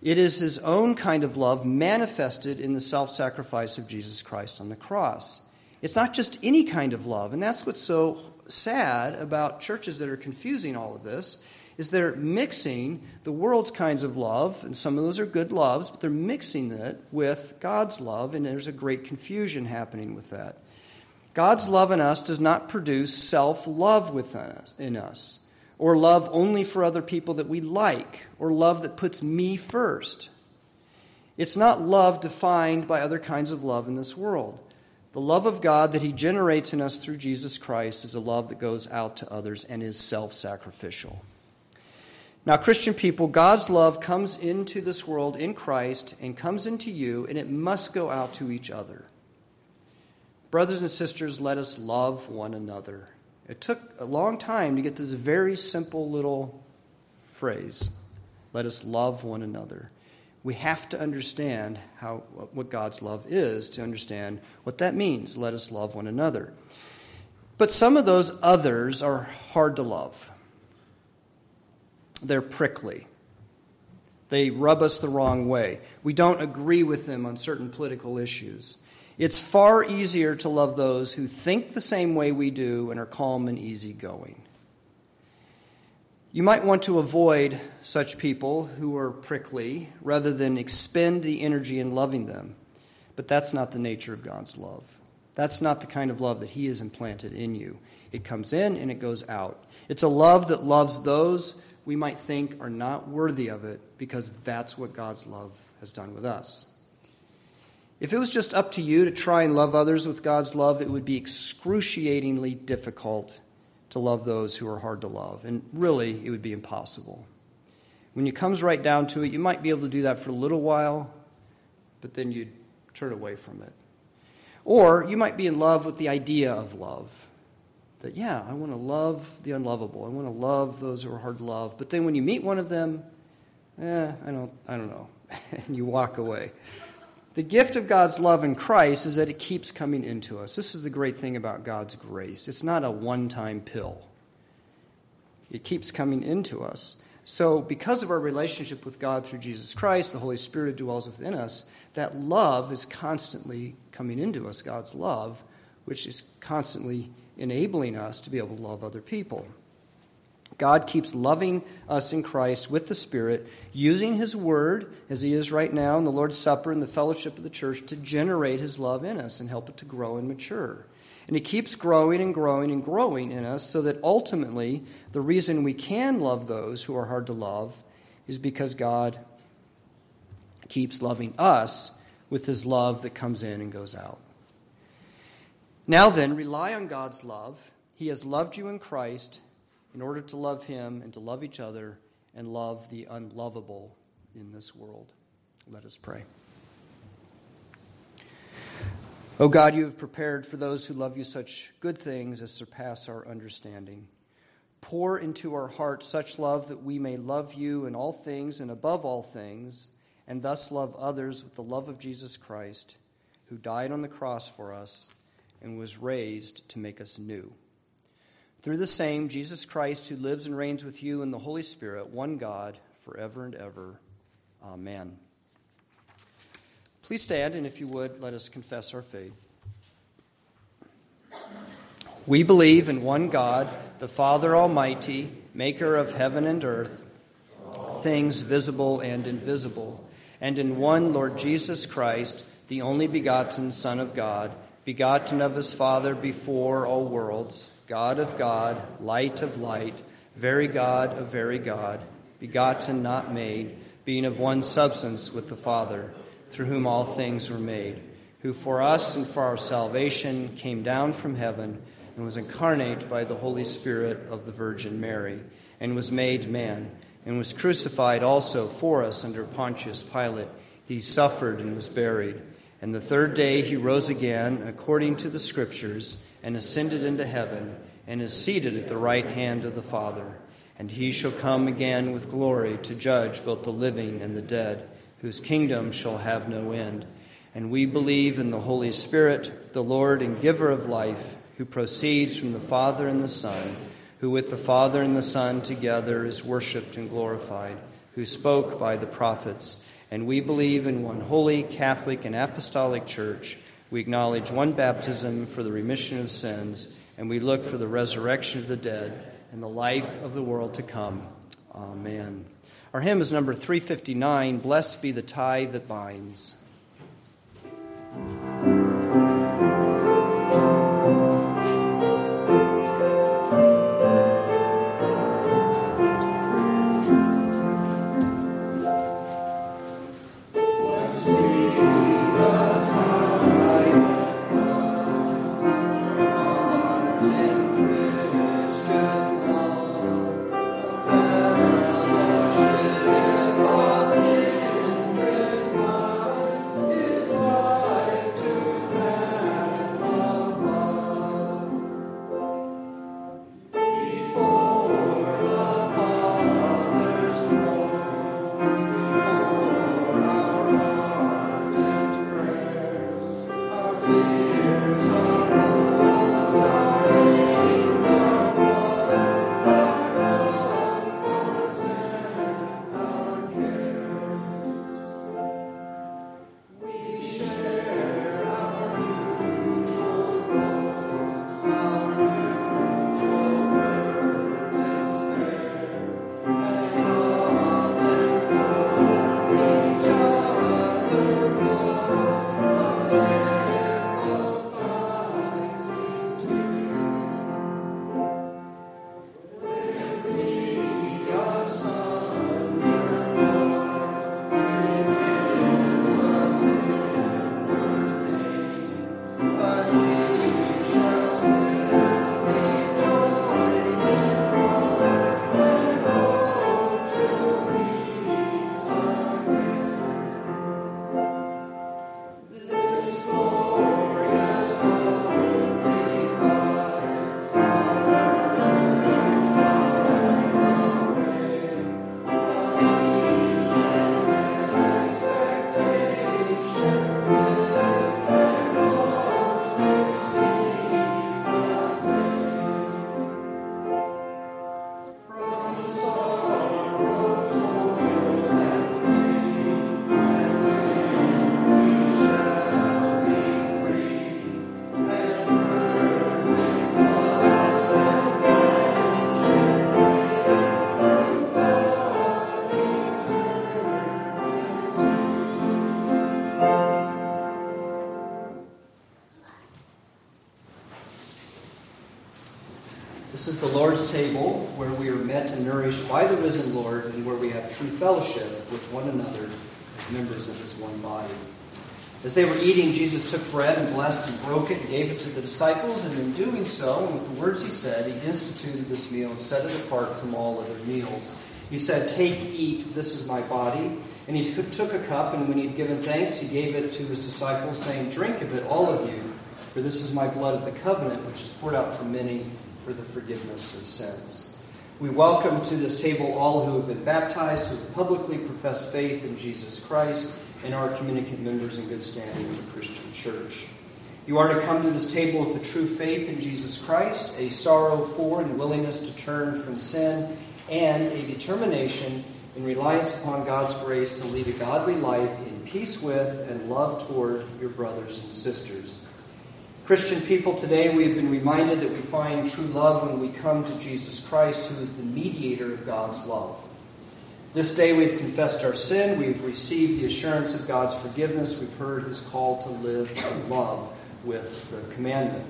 It is his own kind of love manifested in the self sacrifice of Jesus Christ on the cross. It's not just any kind of love, and that's what's so sad about churches that are confusing all of this is they're mixing the world's kinds of love, and some of those are good loves, but they're mixing it with God's love, and there's a great confusion happening with that. God's love in us does not produce self love within us, or love only for other people that we like, or love that puts me first. It's not love defined by other kinds of love in this world. The love of God that He generates in us through Jesus Christ is a love that goes out to others and is self sacrificial. Now, Christian people, God's love comes into this world in Christ and comes into you, and it must go out to each other. Brothers and sisters, let us love one another. It took a long time to get this very simple little phrase let us love one another. We have to understand how, what God's love is to understand what that means. Let us love one another. But some of those others are hard to love they're prickly. They rub us the wrong way. We don't agree with them on certain political issues. It's far easier to love those who think the same way we do and are calm and easygoing. You might want to avoid such people who are prickly rather than expend the energy in loving them. But that's not the nature of God's love. That's not the kind of love that He has implanted in you. It comes in and it goes out. It's a love that loves those we might think are not worthy of it because that's what God's love has done with us. If it was just up to you to try and love others with God's love, it would be excruciatingly difficult to love those who are hard to love. And really, it would be impossible. When it comes right down to it, you might be able to do that for a little while, but then you'd turn away from it. Or you might be in love with the idea of love that, yeah, I want to love the unlovable. I want to love those who are hard to love. But then when you meet one of them, eh, I don't, I don't know. and you walk away. The gift of God's love in Christ is that it keeps coming into us. This is the great thing about God's grace. It's not a one time pill, it keeps coming into us. So, because of our relationship with God through Jesus Christ, the Holy Spirit dwells within us, that love is constantly coming into us, God's love, which is constantly enabling us to be able to love other people. God keeps loving us in Christ with the Spirit, using His Word, as He is right now in the Lord's Supper and the fellowship of the church, to generate His love in us and help it to grow and mature. And He keeps growing and growing and growing in us so that ultimately the reason we can love those who are hard to love is because God keeps loving us with His love that comes in and goes out. Now then, rely on God's love. He has loved you in Christ in order to love Him and to love each other and love the unlovable in this world. Let us pray. O oh God, you have prepared for those who love you such good things as surpass our understanding. Pour into our hearts such love that we may love you in all things and above all things, and thus love others with the love of Jesus Christ, who died on the cross for us and was raised to make us new. Through the same Jesus Christ, who lives and reigns with you in the Holy Spirit, one God, forever and ever. Amen. Please stand, and if you would, let us confess our faith. We believe in one God, the Father Almighty, maker of heaven and earth, things visible and invisible, and in one Lord Jesus Christ, the only begotten Son of God begotten of his Father before all worlds, God of God, light of light, very God of very God, begotten, not made being of one substance with the Father, through whom all things were made, who for us and for our salvation came down from heaven and was incarnate by the Holy Spirit of the Virgin Mary, and was made man, and was crucified also for us under Pontius Pilate. He suffered and was buried. And the third day he rose again, according to the Scriptures, and ascended into heaven, and is seated at the right hand of the Father. And he shall come again with glory to judge both the living and the dead, whose kingdom shall have no end. And we believe in the Holy Spirit, the Lord and giver of life who proceeds from the Father and the Son, who with the Father and the Son together is worshiped and glorified, who spoke by the prophets. And we believe in one holy, Catholic, and Apostolic Church. We acknowledge one baptism for the remission of sins, and we look for the resurrection of the dead and the life of the world to come. Amen. Our hymn is number 359 Blessed be the tie that binds. Lord's table, where we are met and nourished by the risen Lord, and where we have true fellowship with one another as members of his one body. As they were eating, Jesus took bread and blessed and broke it and gave it to the disciples, and in doing so, and with the words he said, he instituted this meal and set it apart from all other meals. He said, Take, eat, this is my body. And he took a cup, and when he had given thanks, he gave it to his disciples, saying, Drink of it, all of you, for this is my blood of the covenant, which is poured out for many for the forgiveness of sins. We welcome to this table all who have been baptized, who have publicly professed faith in Jesus Christ, and are communicant members in good standing in the Christian church. You are to come to this table with a true faith in Jesus Christ, a sorrow for and willingness to turn from sin, and a determination in reliance upon God's grace to lead a godly life in peace with and love toward your brothers and sisters. Christian people today, we have been reminded that we find true love when we come to Jesus Christ, who is the mediator of God's love. This day we've confessed our sin, we've received the assurance of God's forgiveness, we've heard his call to live in love with the commandment.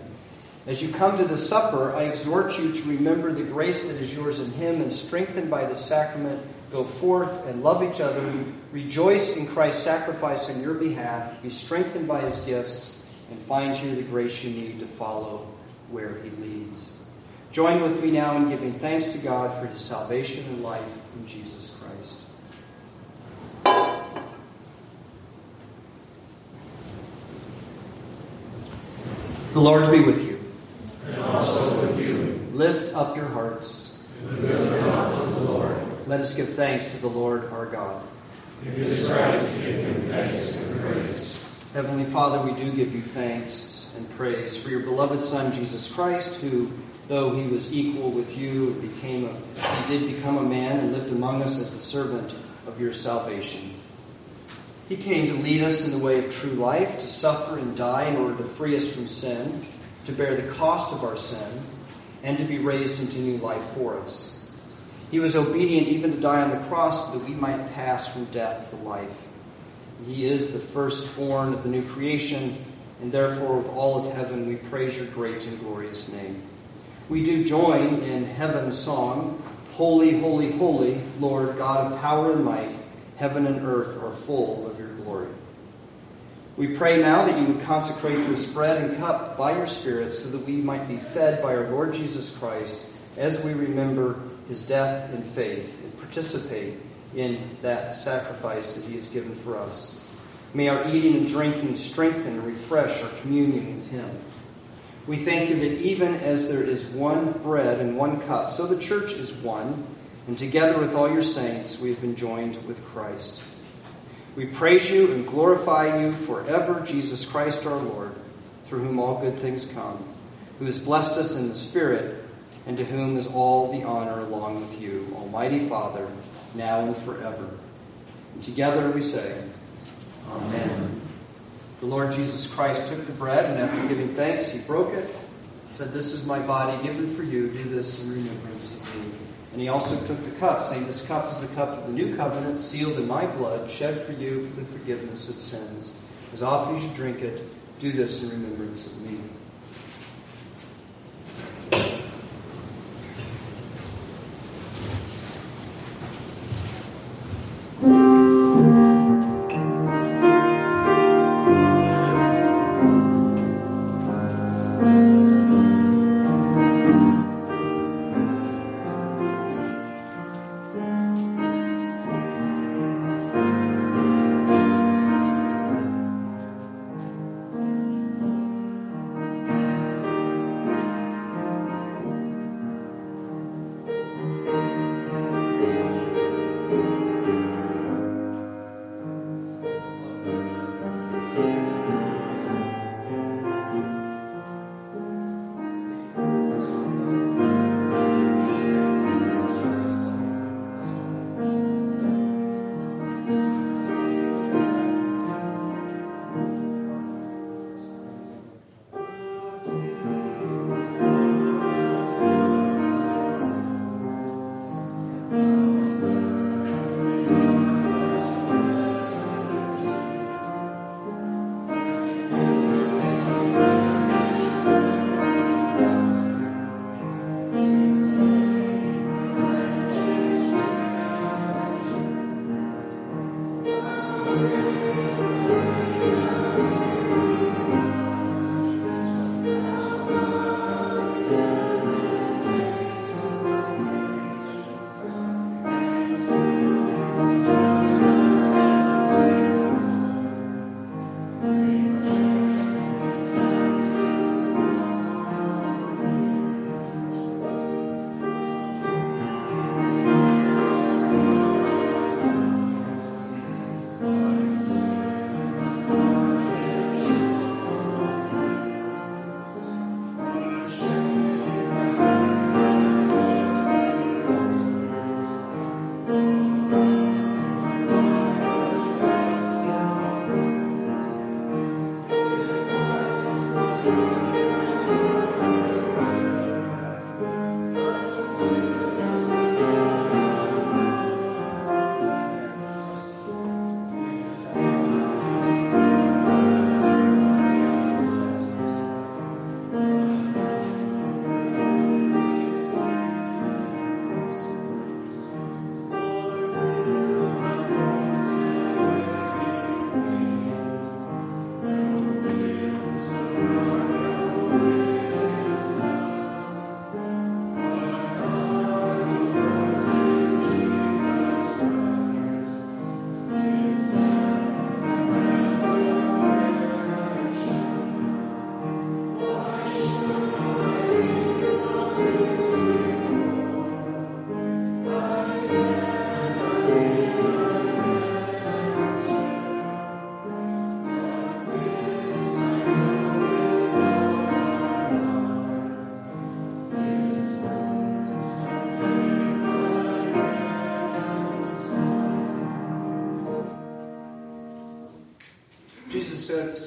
As you come to the supper, I exhort you to remember the grace that is yours in him, and strengthened by the sacrament, Go forth and love each other. Rejoice in Christ's sacrifice on your behalf. Be strengthened by his gifts and find here the grace you need to follow where he leads. Join with me now in giving thanks to God for his salvation and life in Jesus Christ. The Lord be with you.
And also with you.
Lift up your hearts.
Up to the Lord.
Let us give thanks to the Lord our God.
It is right to give him thanks and praise.
Heavenly Father, we do give you thanks and praise for your beloved Son, Jesus Christ, who, though he was equal with you, became a, he did become a man and lived among us as the servant of your salvation. He came to lead us in the way of true life, to suffer and die in order to free us from sin, to bear the cost of our sin, and to be raised into new life for us. He was obedient even to die on the cross so that we might pass from death to life. He is the firstborn of the new creation, and therefore, with all of heaven, we praise your great and glorious name. We do join in heaven's song Holy, holy, holy, Lord God of power and might, heaven and earth are full of your glory. We pray now that you would consecrate this bread and cup by your Spirit so that we might be fed by our Lord Jesus Christ as we remember his death and faith and participate in that sacrifice that he has given for us. May our eating and drinking strengthen and refresh our communion with him. We thank you that even as there is one bread and one cup, so the church is one, and together with all your saints we have been joined with Christ. We praise you and glorify you forever, Jesus Christ our Lord, through whom all good things come, who has blessed us in the Spirit, and to whom is all the honor along with you, Almighty Father, now and forever. And together we say, Amen. The Lord Jesus Christ took the bread, and after giving thanks, he broke it, said, This is my body given for you. Do this in remembrance of me. And he also took the cup, saying, This cup is the cup of the new covenant, sealed in my blood, shed for you for the forgiveness of sins. As often as you drink it, do this in remembrance of me.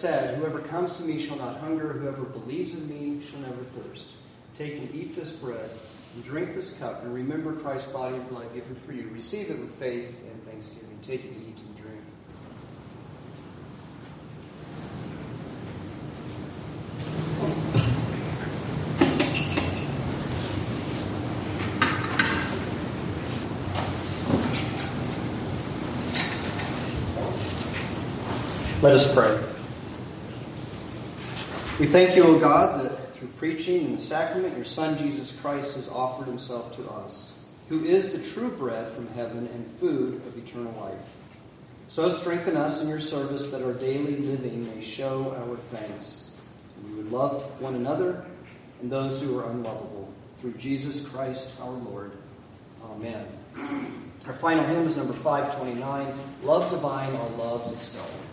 Said, Whoever comes to me shall not hunger, whoever believes in me shall never thirst. Take and eat this bread and drink this cup, and remember Christ's body and blood given for you. Receive it with faith and thanksgiving. Take and eat and drink. Let us pray. We thank you, O God, that through preaching and the sacrament, your Son, Jesus Christ, has offered himself to us, who is the true bread from heaven and food of eternal life. So strengthen us in your service that our daily living may show our thanks. We would love one another and those who are unlovable. Through Jesus Christ our Lord. Amen. Our final hymn is number 529 Love Divine, All Loves Itself.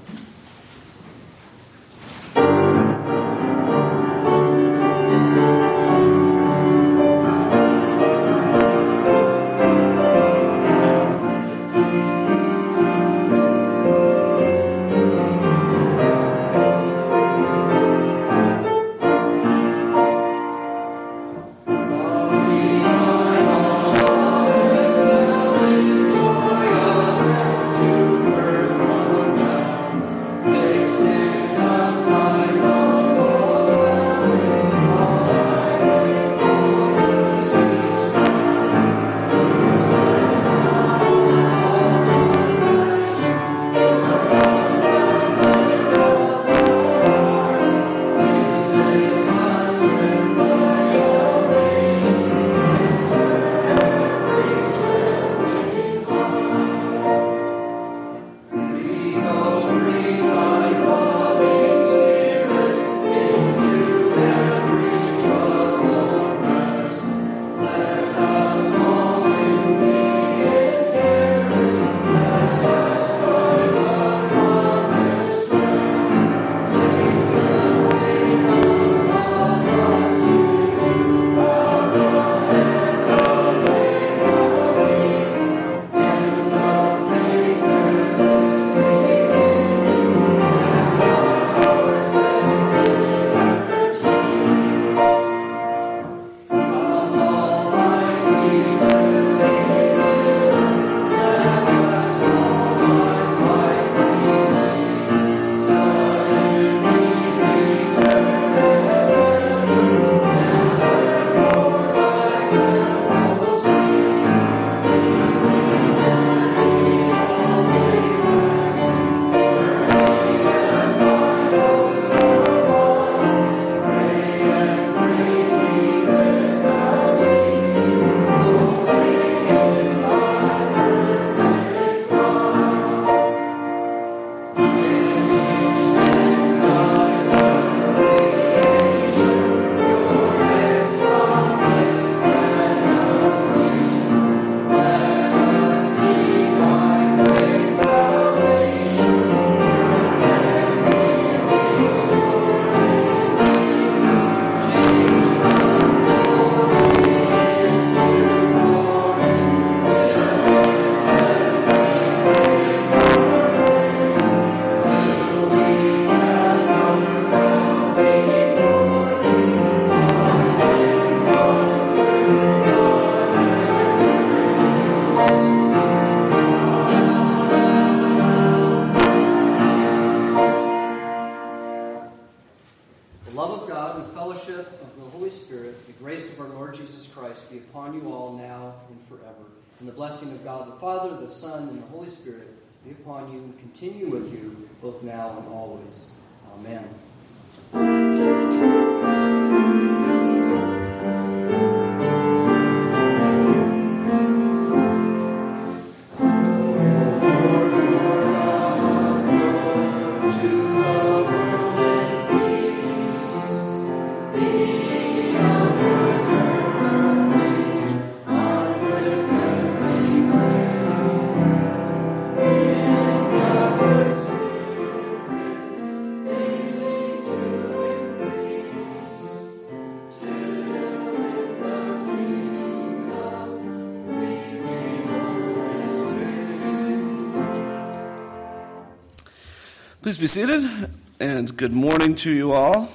Please be seated. and good morning to you all.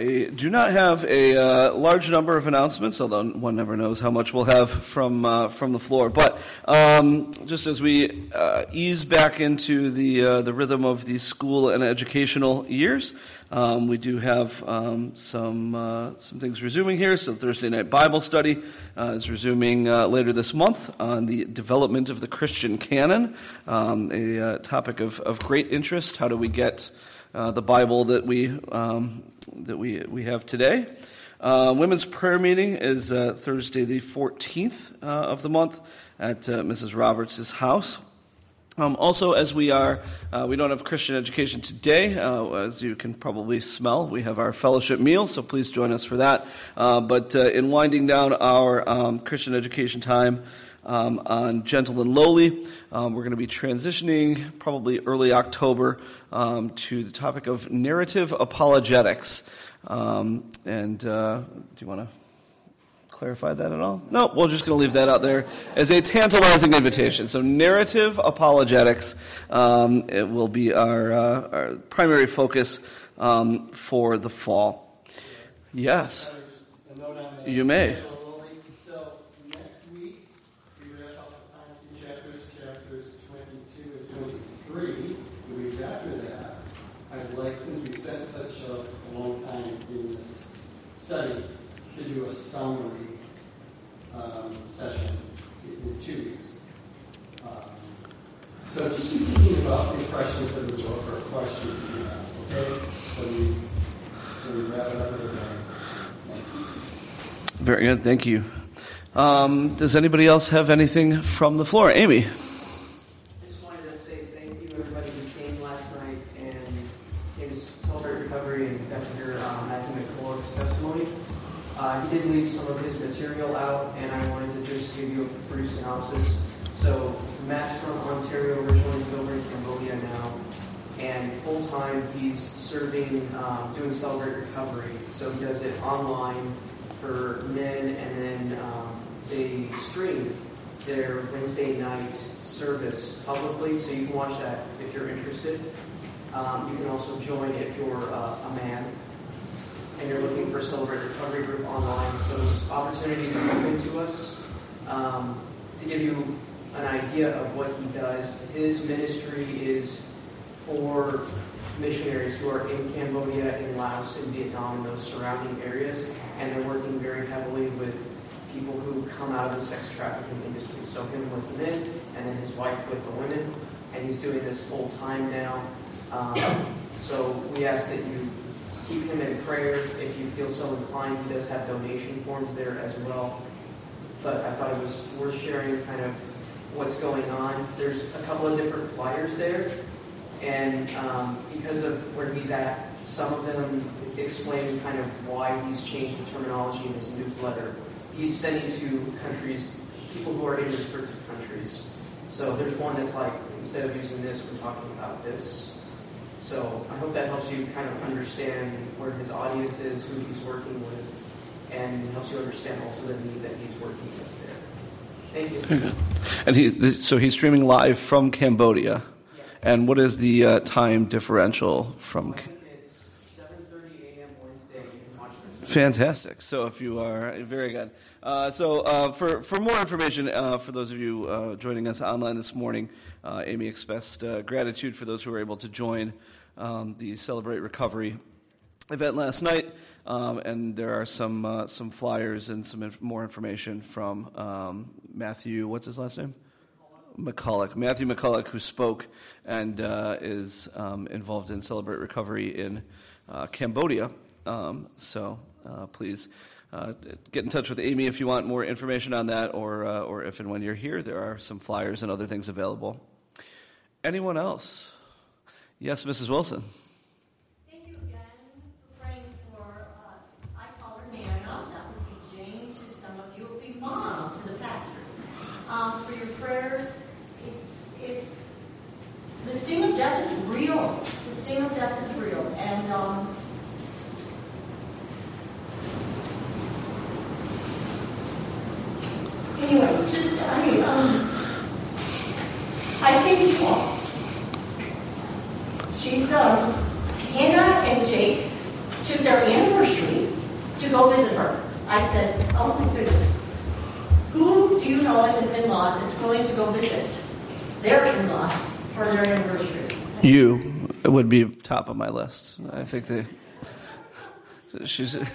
I do not have a uh, large number of announcements, although one never knows how much we'll have from uh, from the floor. But um, just as we uh, ease back into the uh, the rhythm of the school and educational years, um, we do have um, some uh, some things resuming here. So Thursday night Bible study uh, is resuming later this month on the development of the Christian canon, um, a topic of, of great interest. How do we get uh, the Bible that we um, that we we have today. Uh, women's prayer meeting is uh, Thursday, the 14th uh, of the month, at uh, Mrs. Roberts' house. Um, also, as we are, uh, we don't have Christian education today, as you can probably smell. We have our fellowship meal, so please join us for that. but in winding down our um, Christian education time, um, on Gentle and Lowly. Um, we're going to be transitioning probably early October um, to the topic of narrative apologetics. Um, and uh, do you want to clarify that at all? No, we're just going to leave that out there as a tantalizing invitation. So, narrative apologetics um, it will be our, uh, our primary focus um, for the fall. Yes, you may.
To do a summary um, session in two weeks. Um, so just be thinking about the questions of the book or questions that you have, okay? So we, so we wrap it up with a
Very good, thank you. Um, does anybody else have anything from the floor? Amy.
Did leave some of his material out, and I wanted to just give you a brief synopsis. So, Matt's from Ontario, originally he's over in Cambodia now, and full time he's serving, um, doing Celebrate Recovery. So he does it online for men, and then um, they stream their Wednesday night service publicly, so you can watch that if you're interested. Um, you can also join if you're uh, a man and you're looking for Celebrate Recovery Group online. So those opportunities are open to us. Um, to give you an idea of what he does, his ministry is for missionaries who are in Cambodia, in Laos, in Vietnam, and those surrounding areas, and they're working very heavily with people who come out of the sex trafficking industry. So him with the men, and then his wife with the women, and he's doing this full time now. Um, so we ask that you keep him in prayer if you feel so inclined. He does have donation forms there as well. But I thought it was worth sharing kind of what's going on. There's a couple of different flyers there, and um, because of where he's at, some of them explain kind of why he's changed the terminology in his newsletter. He's sending to countries, people who are in restricted countries. So there's one that's like, instead of using this, we're talking about this. So I hope that helps you kind of understand where his audience is, who he's working with, and helps you understand also the need that he's working with there. Thank you.
And he, so he's streaming live from Cambodia.
Yeah.
And what is the uh, time differential from?
It's 7:30 a.m. Wednesday. You can watch
Fantastic. So if you are very good. Uh, so uh, for for more information, uh, for those of you uh, joining us online this morning, uh, Amy expressed gratitude for those who were able to join um, the Celebrate Recovery event last night, um, and there are some uh, some flyers and some inf- more information from um, Matthew. What's his last name? McCulloch. Matthew McCulloch, who spoke and uh, is um, involved in Celebrate Recovery in uh, Cambodia. Um, so uh, please. Uh, get in touch with Amy if you want more information on that, or uh, or if and when you're here, there are some flyers and other things available. Anyone else? Yes, Mrs. Wilson.
Thank you again for praying for, uh, I call her Nana, that would be Jane, to some of you would be Mom to the pastor. Um, for your prayers, it's, it's, the sting of death is real. The sting of death is real. And, um, anyway, just, I, um, Hannah and Jake took their anniversary to go visit her. I said, oh my goodness, who do you know as an in-law that's going to go visit their in-laws for their anniversary?
You would be top of my list. I think they. She's.
You know,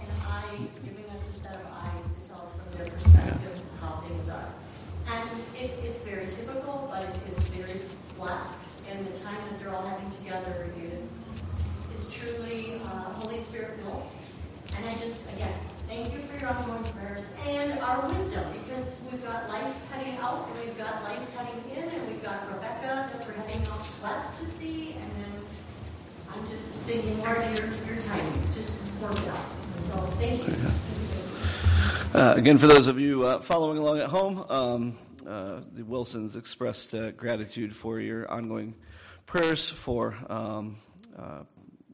and I, giving us a set of eyes to tell us from their perspective how things are. And it, it's very typical, but it is very blessed, and the time that they're all having together is, is truly uh, Holy Spirit filled. And I just, again, thank you for your ongoing prayers and our wisdom, because we've got life heading out, and we've got life heading in, and we've got Rebecca that we're heading out west to see, and then I'm just thinking, Lord, your, your timing just worked out. So thank you.
Uh, again, for those of you uh, following along at home, um, uh, the Wilsons expressed uh, gratitude for your ongoing prayers for um, uh,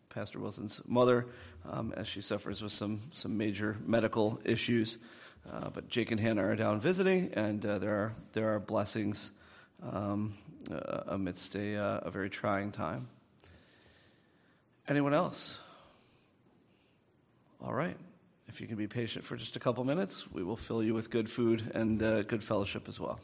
Pastor Wilson's mother um, as she suffers with some, some major medical issues. But Jake and Hannah are down visiting, and there, are, there are blessings um, amidst a, a very trying time. Anyone else? All right. If you can be patient for just a couple minutes, we will fill you with good food and uh, good fellowship as well.